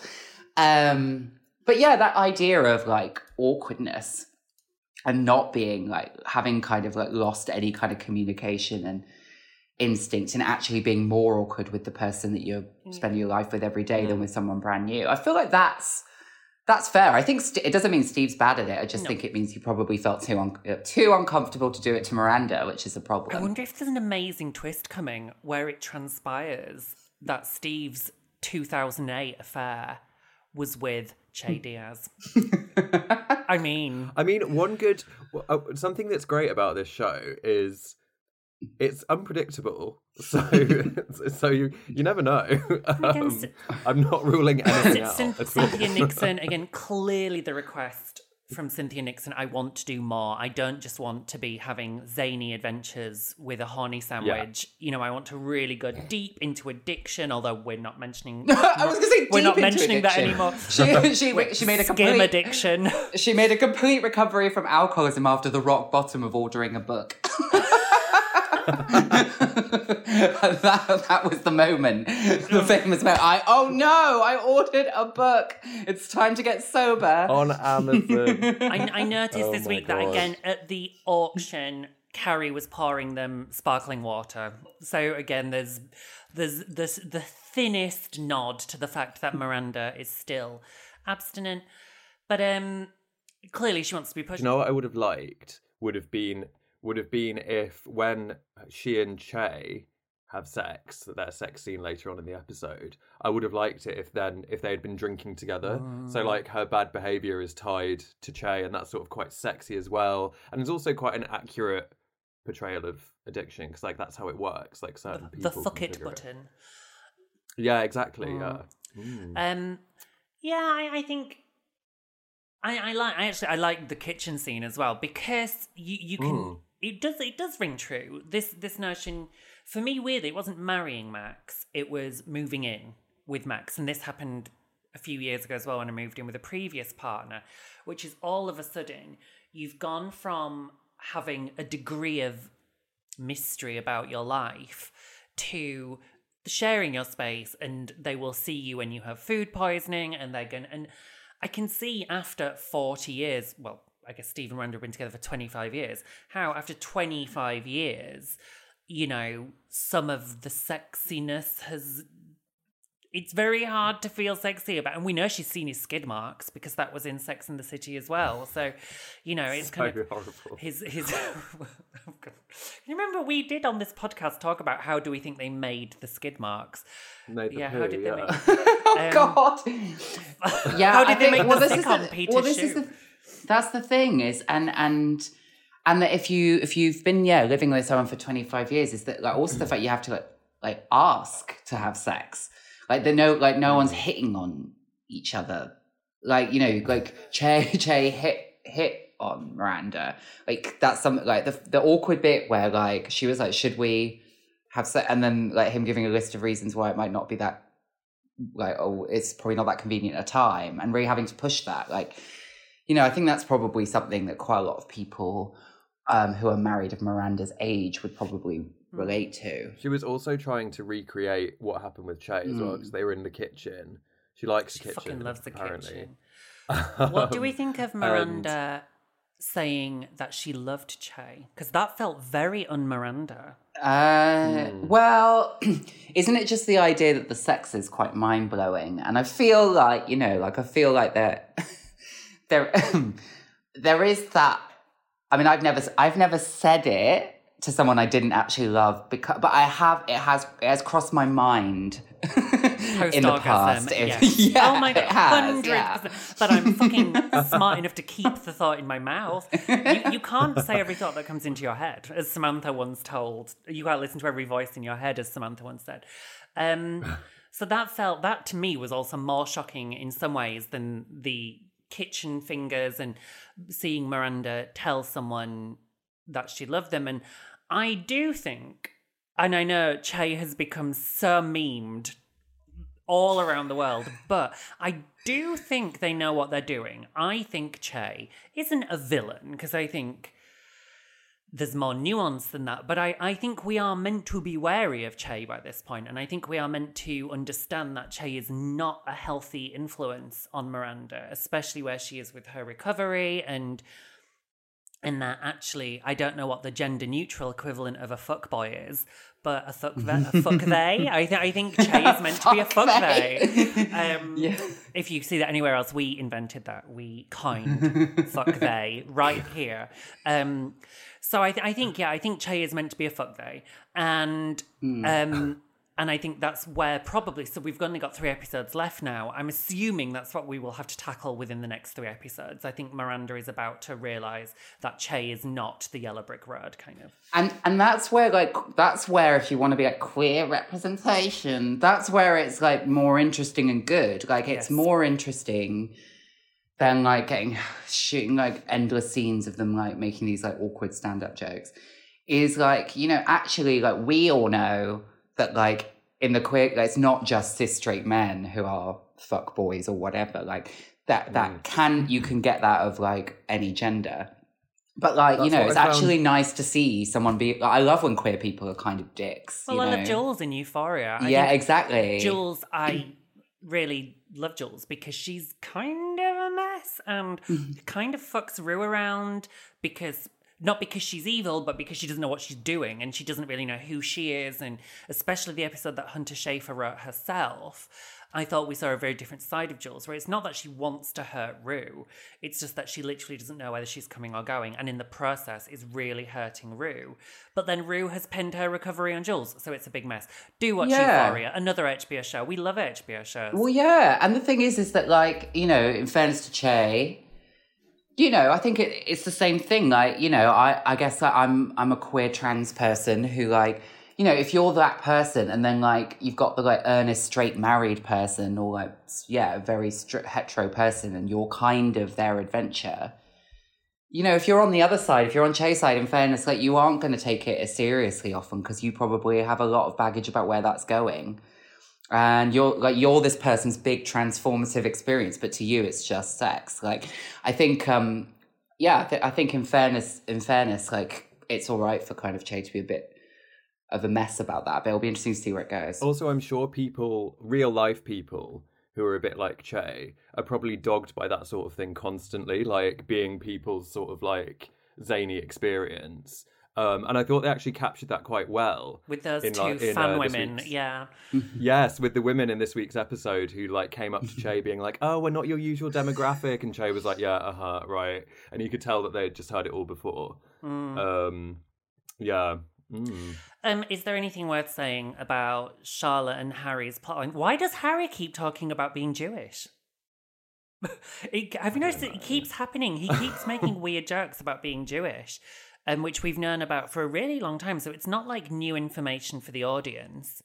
Um but yeah that idea of like awkwardness and not being like having kind of like lost any kind of communication and instinct and actually being more awkward with the person that you're spending your life with every day than with someone brand new. I feel like that's that's fair. I think st- it doesn't mean Steve's bad at it. I just think it means he probably felt too un- uh, too uncomfortable to do it to Miranda, which is a problem. I wonder if there's an amazing twist coming where it transpires that Steve's 2008 affair was with Che Diaz. <laughs> I mean, I mean, one good uh, something that's great about this show is it's unpredictable. So, <laughs> so you you never know. Um, I'm not ruling <laughs> anything out. Cyn- at all. Cynthia <laughs> Nixon, again, clearly the request from Cynthia Nixon I want to do more. I don't just want to be having zany adventures with a horny sandwich. You know, I want to really go deep into addiction, although we're not mentioning. I was going to say We're not into mentioning that anymore. She she, she made a Skim complete addiction. she made a complete recovery from alcoholism after the rock bottom of ordering a book. <laughs> that, that was the moment, the famous moment. I oh no, I ordered a book. It's time to get sober. on Amazon. <laughs> I, I noticed Oh this my week that God. again at the auction, Carrie was pouring them sparkling water. So again, there's there's this the thinnest nod to the fact that Miranda is still abstinent, but um, clearly she wants to be pushed. you know what I would have liked would have been would have been if when she and Che have sex, that their sex scene later on in the episode, I would have liked it if then if they had been drinking together. So like her bad behavior is tied to Che, and that's sort of quite sexy as well, and it's also quite an accurate portrayal of addiction because like that's how it works. Like certain the people fuck it button. Yeah, exactly. Yeah. Um, yeah, I, I think I, I like. I actually I like the kitchen scene as well because you you can. It does it does ring true. This this notion for me weirdly it wasn't marrying Max. It was moving in with Max, and this happened a few years ago as well when I moved in with a previous partner, which is all of a sudden you've gone from having a degree of mystery about your life to sharing your space and they will see you when you have food poisoning and they're to. and I can see after 40 years well I guess Steve and Randa have been together for 25 years how after 25 years you know some of the sexiness has it's very hard to feel sexy about and we know she's seen his skid marks because that was in Sex and the City as well so you know it's kind of <laughs> horrible. his his <laughs> you remember we did on this podcast talk about how do we think they made the skid marks Made the yeah how did yeah. they <laughs> make oh um, God. Yeah, How did I they think, make well, the this is sitcom the, Peter well, this is the, that's the thing is, and and and that if you if you've been yeah living with someone for twenty five years, is that like also the fact you have to like like ask to have sex, like the no like no one's hitting on each other, like you know like Che <laughs> Che hit hit on Miranda, like that's something like the the awkward bit where like she was like should we have sex, and then like him giving a list of reasons why it might not be that like oh it's probably not that convenient at a time and really having to push that. Like you know i think that's probably something that quite a lot of people um, who are married of miranda's age would probably relate to She was also trying to recreate what happened with Che as well because they were in the kitchen. She likes she the kitchen. fucking loves the apparently. kitchen <laughs> what do we Um, think of and- Miranda saying that she loved Che because that felt very un Miranda Uh, Well, <clears throat> isn't it just the idea that the sex is quite mind blowing? And I feel like you know, like I feel like that <laughs> there, <clears throat> there is that. I mean, I've never, I've never said it to someone I didn't actually love, because, but I have. It has, it has crossed my mind <laughs> in the past. If- yes. <laughs> yeah, oh my god, it has, hundred yeah. percent. But I'm fucking <laughs> smart enough to keep the thought in my mouth. You, you can't say every thought that comes into your head, as Samantha once told. You can't listen to every voice in your head, as Samantha once said. Um, <sighs> so that felt that to me was also more shocking in some ways than the kitchen fingers and seeing Miranda tell someone that she loved them. And I do think, and I know Che has become so memed all around the world, <laughs> but I do think they know what they're doing. I think Che isn't a villain because I think there's more nuance than that. But I, I think we are meant to be wary of Che by this point, and I think we are meant to understand that Che is not a healthy influence on Miranda, especially where she is with her recovery and and that actually I don't know what the gender neutral equivalent of a fuck boy is, but a fuck ve- a fuck <laughs> they. I, th- I think Che is meant to be a fuck they. <laughs> Um, If you see that anywhere else, we invented that. We kind <laughs> fuck they right here. Um, so I, th- I think yeah, I think Che is meant to be a fuck they, and um, and I think that's where probably. So we've only got three episodes left now. I'm assuming that's what we will have to tackle within the next three episodes. I think Miranda is about to realize that Che is not the yellow brick road kind of. And and that's where like that's where if you want to be a queer representation, that's where it's like more interesting and good. Like it's Yes. more interesting than like getting shooting like endless scenes of them like making these like awkward stand-up jokes. Is like, you know, actually like we all know that like in the queer like, it's not just cis straight men who are fuck boys or whatever. Like that that can you can get that of like any gender. But like, you know, it's found- actually nice to see someone be. I love when queer people are kind of dicks. Well, you I know? love Jules in Euphoria. I yeah, exactly. Jules, I really love Jules because she's kind of a mess and Mm-hmm. kind of fucks Rue around because not because she's evil, but because she doesn't know what she's doing and she doesn't really know who she is. And especially the episode that Hunter Schafer wrote herself, I thought we saw a very different side of Jules, where it's not that she wants to hurt Rue, it's just that she literally doesn't know whether she's coming or going, and in the process is really hurting Rue. But then Rue has pinned her recovery on Jules, so it's a big mess. Do watch Yeah. Euphoria, another HBO show. We love HBO shows. Well, yeah, and the thing is, is that like you know, in fairness to Che, you know, I think it, it's the same thing. Like you know, I I guess like, I'm I'm a queer trans person who like you know, if you're that person and then like you've got the like earnest straight married person or like yeah, a very stri- hetero person, and you're kind of their adventure. You know, if you're on the other side, if you're on Che's side, in fairness, like you aren't going to take it as seriously often because you probably have a lot of baggage about where that's going and you're like you're this person's big transformative experience but to you it's just sex like i think um yeah I, th- I think in fairness in fairness like it's all right for kind of che to be a bit of a mess about that but it'll be interesting to see where it goes Also, I'm sure people, real life people who are a bit like Che, are probably dogged by that sort of thing constantly, like being people's sort of like zany experience. Um, and I thought they actually captured that quite well. with those in, two like, in, fan uh, women, yeah. <laughs> Yes, with the women in this week's episode who like came up to Che <laughs> being like, "Oh, we're not your usual demographic," and Che was like, "Yeah, uh huh, right," and you could tell that they had just heard it all before. Um, yeah. Mm. Um, is there anything worth saying about Charlotte and Harry's plotline? Why does Harry keep talking about being Jewish? <laughs> It- have you noticed that it keeps happening? He keeps making <laughs> weird jokes about being Jewish, um, which we've known about for a really long time. So it's not like new information for the audience.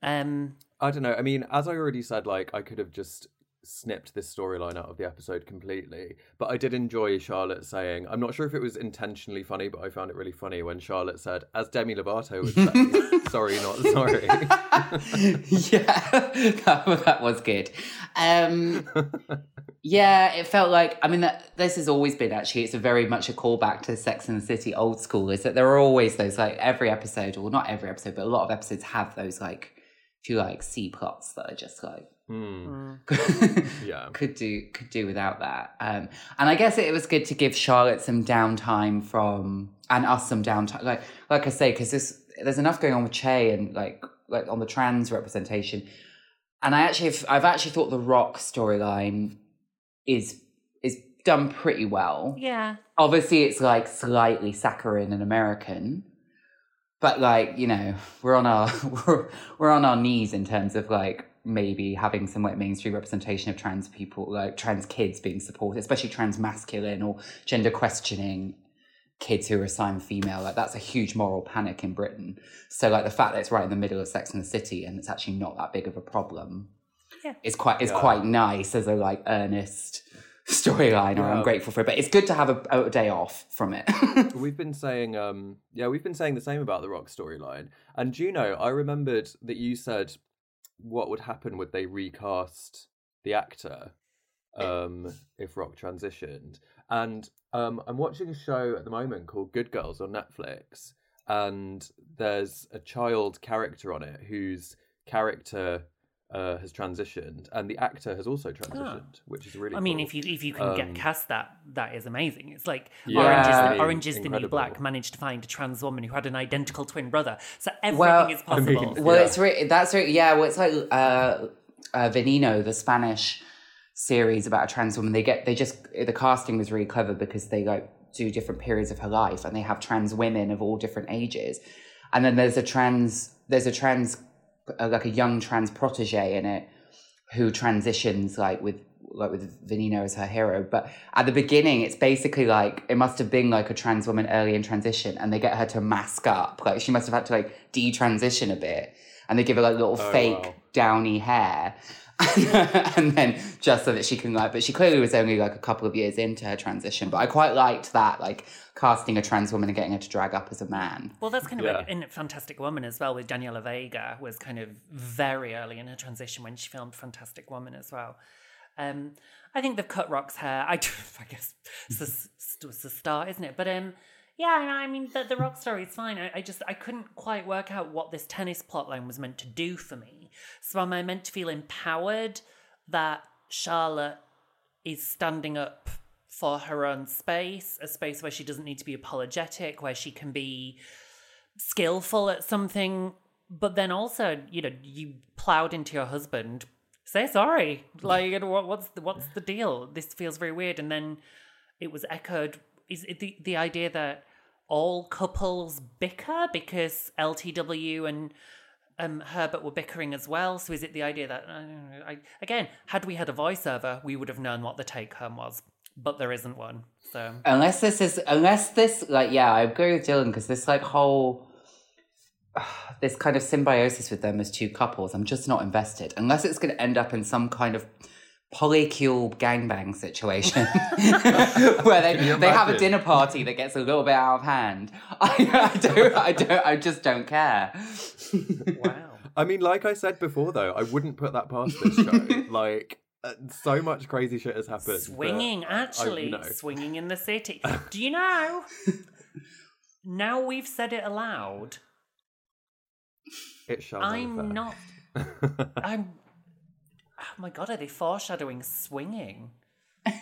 Um, I don't know. I mean, as I already said, like I could have just snipped this storyline out of the episode completely. But I did enjoy Charlotte saying, I'm not sure if it was intentionally funny, but I found it really funny when Charlotte said, as Demi Lovato would say, <laughs> sorry, not sorry. <laughs> yeah, <laughs> that, that was good. Um, yeah, it felt like I mean that this has always been actually. It's a very much a callback to Sex and the City old school. Is that there are always those like every episode, or not every episode, but a lot of episodes have those like if you like C plots that are just like Hmm. <laughs> <laughs> Yeah. could do could do without that. Um, and I guess it was good to give Charlotte some downtime from and us some downtime. Like like I say, because this there's enough going on with Che and like like on the trans representation. And I actually have, I've actually thought the Rock storyline is is done pretty well. Yeah. Obviously, it's like slightly saccharine and American, but like you know, we're on our <laughs> we're, we're on our knees in terms of like maybe having some like mainstream representation of trans people, like trans kids being supported, especially trans masculine or gender questioning kids who are assigned female. Like that's a huge moral panic in Britain. So like the fact that it's right in the middle of Sex and the City and it's actually not that big of a problem Yeah. is quite is Yeah. quite nice as a like earnest storyline. Or I'm grateful for it, but it's good to have a, a day off from it. <laughs> We've been saying, um, yeah, we've been saying the same about the Rock storyline. And Juno, I remembered that you said, what would happen would they recast the actor um, if Rock transitioned? And um, I'm watching a show at the moment called Good Girls on Netflix, and there's a child character on it whose character uh, has transitioned, and the actor has also transitioned, which is really. I mean, cool. if you if you can Um, get cast that, that is amazing. It's like Yeah, Orange is, really the, Orange is the New. Black managed to find a trans woman who had an identical twin brother. So everything Well, is I mean, possible. Well, Yeah. it's re- that's re- yeah. Well, it's like uh, uh, Veneno, the Spanish series about a trans woman. They get they just the casting was really clever because they like do different periods of her life and they have trans women of all different ages, and then there's a trans there's a trans uh, like a young trans protege in it who transitions like with like with Veneno as her hero. But at the beginning, it's basically like it must have been like a trans woman early in transition, and they get her to mask up. Like she must have had to like detransition a bit, and they give her like little Oh, fake wow. downy hair. <laughs> and then just so that she can like but she clearly was only like a couple of years into her transition but i quite liked that like casting a trans woman and getting her to drag up as a man Well, that's kind of Yeah. like in Fantastic Woman as well, with Daniela Vega was kind of very early in her transition when she filmed Fantastic Woman as well. Um, I think they've cut Rock's hair. I, do, <laughs> I guess it's the, it's the start, isn't it? But um, yeah, I mean the, the Rock story is fine. I, I just I couldn't quite work out what this tennis plotline was meant to do for me. So am I meant to feel empowered that Charlotte is standing up for her own space, a space where she doesn't need to be apologetic, where she can be skillful at something, but then also, you know, you plowed into your husband. Say sorry. Like, you know, what, what's the, what's the deal? This feels very weird. And then it was echoed. Is it the the idea that all couples bicker because LTW and um, Herbert were bickering as well? So is it the idea that I I, again, had we had a voiceover, we would have known what the take home was, but there isn't one. So unless this is unless this like yeah i agree with dylan because this like whole <sighs> this kind of symbiosis with them as two couples i'm just not invested unless it's going to end up in some kind of polycule gangbang situation <laughs> <laughs> where they, they have a dinner party that gets a little bit out of hand <laughs> I, I don't i don't i just don't care wow. I mean, like I said before, though, I wouldn't put that past this show. like, uh, so much crazy shit has happened. Swinging, I- I- actually, you know. swinging in the city. Do you know? now we've said it aloud. It shall I'm not. I'm. Oh my god, are they foreshadowing swinging? <laughs>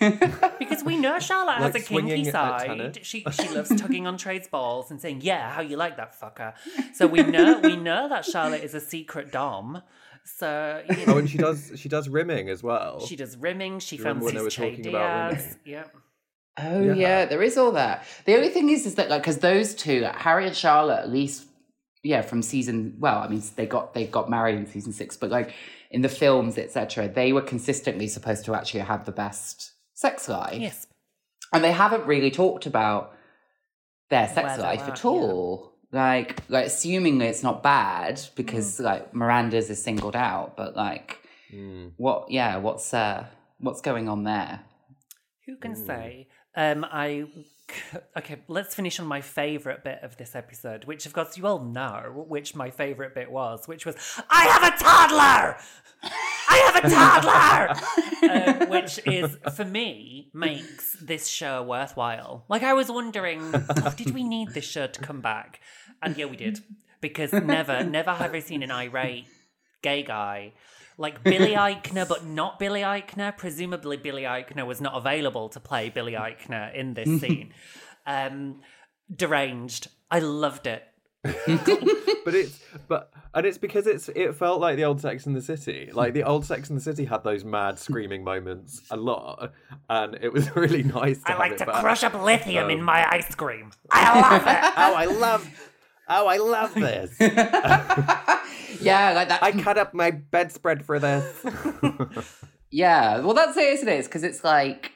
because we know Charlotte has a kinky side. She she loves tugging on Trey's balls and saying, "Yeah, how you like that fucker?" So we know we know that Charlotte is a secret dom. So you oh, know, Oh, and she does she does rimming as well. she does rimming. She You remember when fancies they were Che talking about Diaz. rimming? Yep. Oh Yeah. yeah. there is all that. The only thing is, is that like because those two, like, Harry and Charlotte, at least, yeah, from season. Well, I mean, they got they got married in season six, but like in the films, etc., they were consistently supposed to actually have the best sex life, Yes. and they haven't really talked about their sex Where they're life at, at all. Like, like assuming it's not bad because Mm. like Miranda's is singled out, but like, Mm. what? Yeah, what's uh, what's going on there? Who can say? Um, I <laughs> okay. Let's finish on my favorite bit of this episode, which of course you all know, which my favorite bit was, which was I have a toddler. I have a toddler, <laughs> uh, which is for me makes this show worthwhile. Like I was wondering, oh, did we need this show to come back? And yeah, we did because never, never have I seen an irate gay guy. Like Billy <laughs> Eichner, but not Billy Eichner. Presumably, Billy Eichner was not available to play Billy Eichner in this <laughs> scene. Um, deranged. I loved it. <laughs> but it's but and it's because it's it felt like the old Sex in the City. Like the old Sex in the City had those mad screaming moments a lot, and it was really nice. To I like to back. crush up lithium in Um, my ice cream. I love it. Oh, I love. Oh, I love this. Yeah, like that. I cut up my bedspread for this. <laughs> Yeah, well, that's it, isn't it? It's because it's like,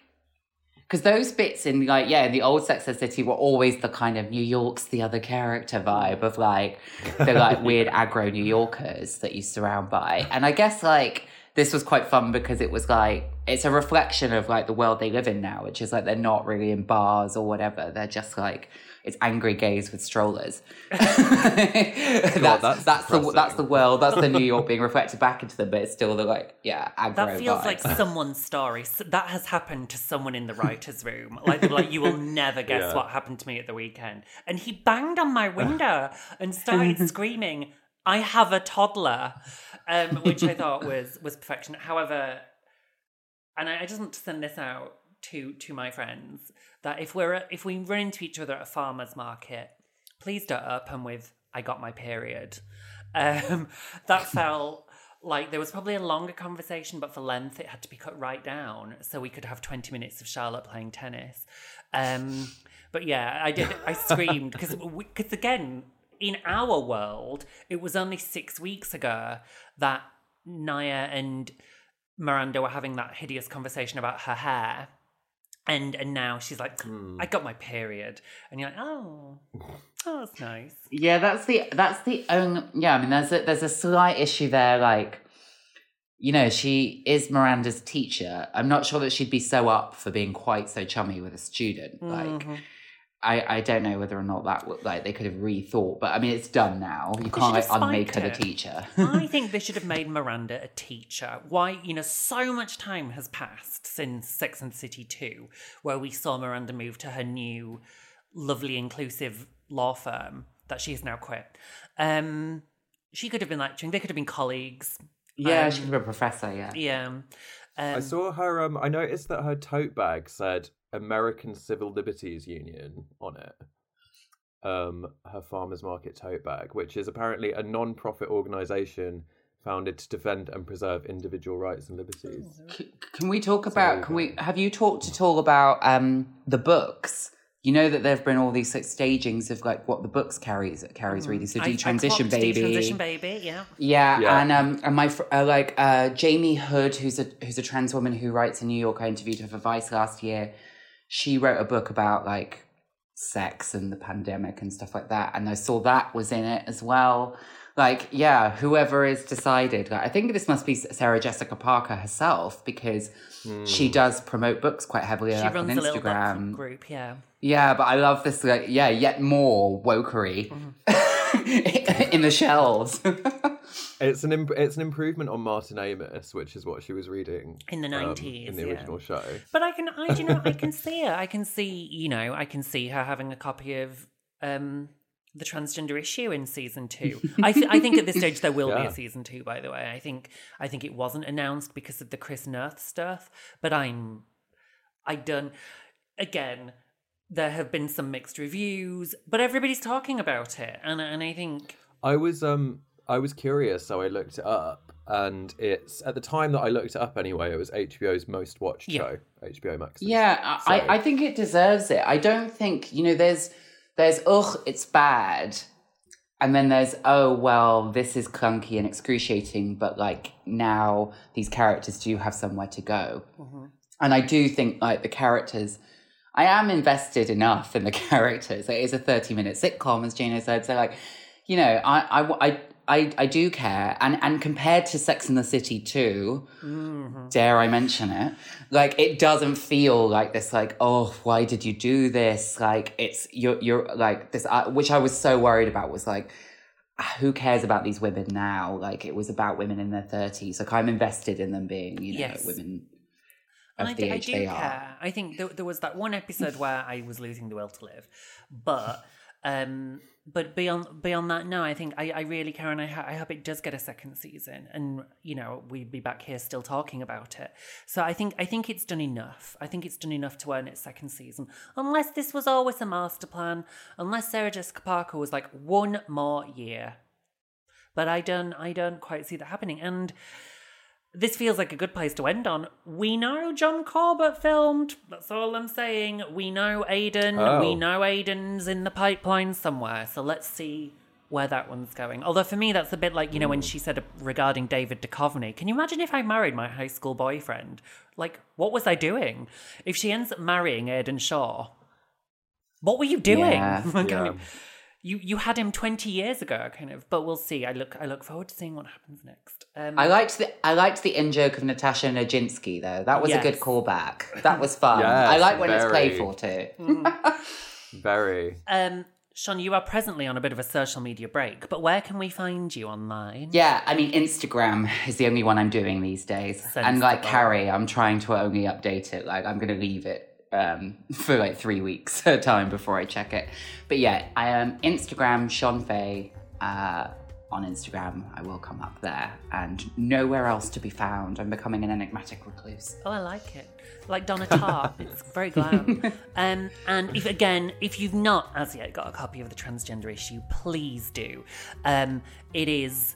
because those bits in like, yeah, in the old Sex and City were always the kind of New York's the other character vibe of like the like <laughs> weird aggro New Yorkers that you surround by, and I guess like this was quite fun because it was like it's a reflection of like the world they live in now, which is like they're not really in bars or whatever; they're just like. It's angry gays with strollers. <laughs> <laughs> that's, that's that's, the that's the world. That's the New York being <laughs> reflected back into them, but it's still the like yeah aggro. That feels vibes. like someone's story. S- That has happened to someone in the writer's room. Like, like you will never guess Yeah. what happened to me at the weekend. And he banged on my window and started screaming, "I have a toddler," um, which I thought was was perfection. However, and I, I just want to send this out to to my friends that if we're at- if we run into each other at a farmer's market, please don't open with "I got my period." Um, <laughs> that felt like there was probably a longer conversation, but for length it had to be cut right down so we could have twenty minutes of Charlotte playing tennis. Um, but yeah, I did. I screamed because because <laughs> again. In our world, it was only six weeks ago that Nya and Miranda were having that hideous conversation about her hair. And and now she's like, I got my period. And you're like, oh, oh, that's nice. Yeah, that's the that's the only yeah. I mean, there's a there's a slight issue there. Like, you know, she is Miranda's teacher. I'm not sure that she'd be so up for being quite so chummy with a student. Like, Mm-hmm. I I don't know whether or not that would like they could have rethought. But I mean, it's done now. You can't like unmake her spiked the teacher. I <laughs> think they should have made Miranda a teacher. Why, you know, so much time has passed since Sex and City 2, where we saw Miranda move to her new, lovely, inclusive law firm that she has now quit. Um, she could have been lecturing, they could have been colleagues. yeah, Um, she could be a professor. Yeah. Yeah. Um, I saw her. Um, I noticed that her tote bag said American Civil Liberties Union on it. Um, her farmers market tote bag, which is apparently a non-profit organization founded to defend and preserve individual rights and liberties. C- Can we talk about? you Can we? Have you talked at all about um the books? You know that there've been all these like stagings of like what the books carries carries reading. So Mm. I- I baby, Detransition baby, yeah. Yeah, Yeah. and um, and my fr- uh, like uh, Jamie Hood, who's a who's a trans woman who writes in New York. I interviewed her for Vice last year. She wrote a book about like sex and the pandemic and stuff like that, and I saw that was in it as well. Like, yeah, whoever is decided. Like, I think this must be Sarah Jessica Parker herself because she does promote books quite heavily She like, runs on a little book Instagram. group, yeah. Yeah, but I love this. Like, yeah, yet more wokery Mm-hmm. <laughs> in the shelves. <laughs> It's an imp- it's an improvement on Martin Amis, which is what she was reading In the um, 90s, in the yeah. original show. But I can, I, you know, I can see her. I can see, you know, I can see her having a copy of um, the transgender issue in season two. I, th- I think at this stage there will be a <laughs> season two. By the way, I think, I think it wasn't announced because of the Chris Noth stuff. But I'm, I done again. There have been some mixed reviews, but everybody's talking about it, and and I think I was um I was curious, so I looked it up, and it's at the time that I looked it up anyway. It was HBO's most watched Yeah. show, HBO Max. Yeah, I, So- I think it deserves it. I don't think you know. There's there's ugh, it's bad, and then there's oh well, this is clunky and excruciating. But like now, these characters do have somewhere to go, mm-hmm. and I do think like the characters. I am invested enough in the <laughs> characters. It is a thirty minute sitcom, as Gina said. So like, you know, I I. I I, I do care, and and compared to Sex and the City 2 dare I mention it? Like it doesn't feel like this. Like oh, why did you do this? Like it's you're you're like this, uh, which I was so worried about was like, ah, who cares about these women now? Like it was about women in their thirties. Like I'm invested in them being you know Yes. women And of I, the I age do they care. are. I think there, there was that one episode where I was losing the will to live, but Um, but beyond beyond that, no, I think I, I really care, and I, ho- I hope it does get a second season, and you know we'd be back here still talking about it. So I think I think it's done enough. I think it's done enough to earn its second season, unless this was always a master plan, unless Sarah Jessica Parker was like one more year. But I don't I don't quite see that happening, and this feels like a good place to end on. We know John Corbett filmed. That's all I'm saying. We know Aidan. Oh. We know Aidan's in the pipeline somewhere. So let's see where that one's going. Although for me, that's a bit like, you know, when hmm. she said regarding David Duchovny, can you imagine if I married my high school boyfriend? Like, what was I doing? If she ends up marrying Aidan Shaw, what were you doing? Yeah. <laughs> Yeah. Mean, you you had him 20 years ago, kind of. But we'll see. I look I look forward to seeing what happens next. Um, I liked the I liked the in joke of Natasha Naginsky though. That was a good callback. That was fun. Yes, I like when it's playful too. <laughs> Very. Um, Shon, you are presently on a bit of a social media break, but where can we find you online? Yeah, I mean Instagram is the only one I'm doing these days. And like Carrie, I'm trying to only update it. Like I'm gonna leave it um, <laughs> for like three weeks at a time before I check it. But yeah, I am Instagram Shon Faye. Uh, on Instagram, I will come up there, and nowhere else to be found. I'm becoming an enigmatic recluse. Oh, I like it. Like Donna Tartt. <laughs> it's very glam. Um, and if again, if you've not as yet got a copy of the transgender issue, please do. Um, it is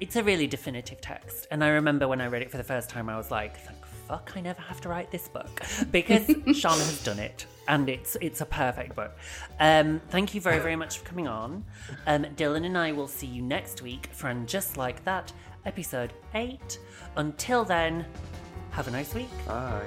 it's a really definitive text. And I remember when I read it for the first time, I was like, thank fuck I never have to write this book. <laughs> Because Shon has done it. And it's it's a perfect book. Um, thank you very, very much for coming on. Um, Dylan and I will see you next week for Just Like That, episode 8. Until then, have a nice week. Bye.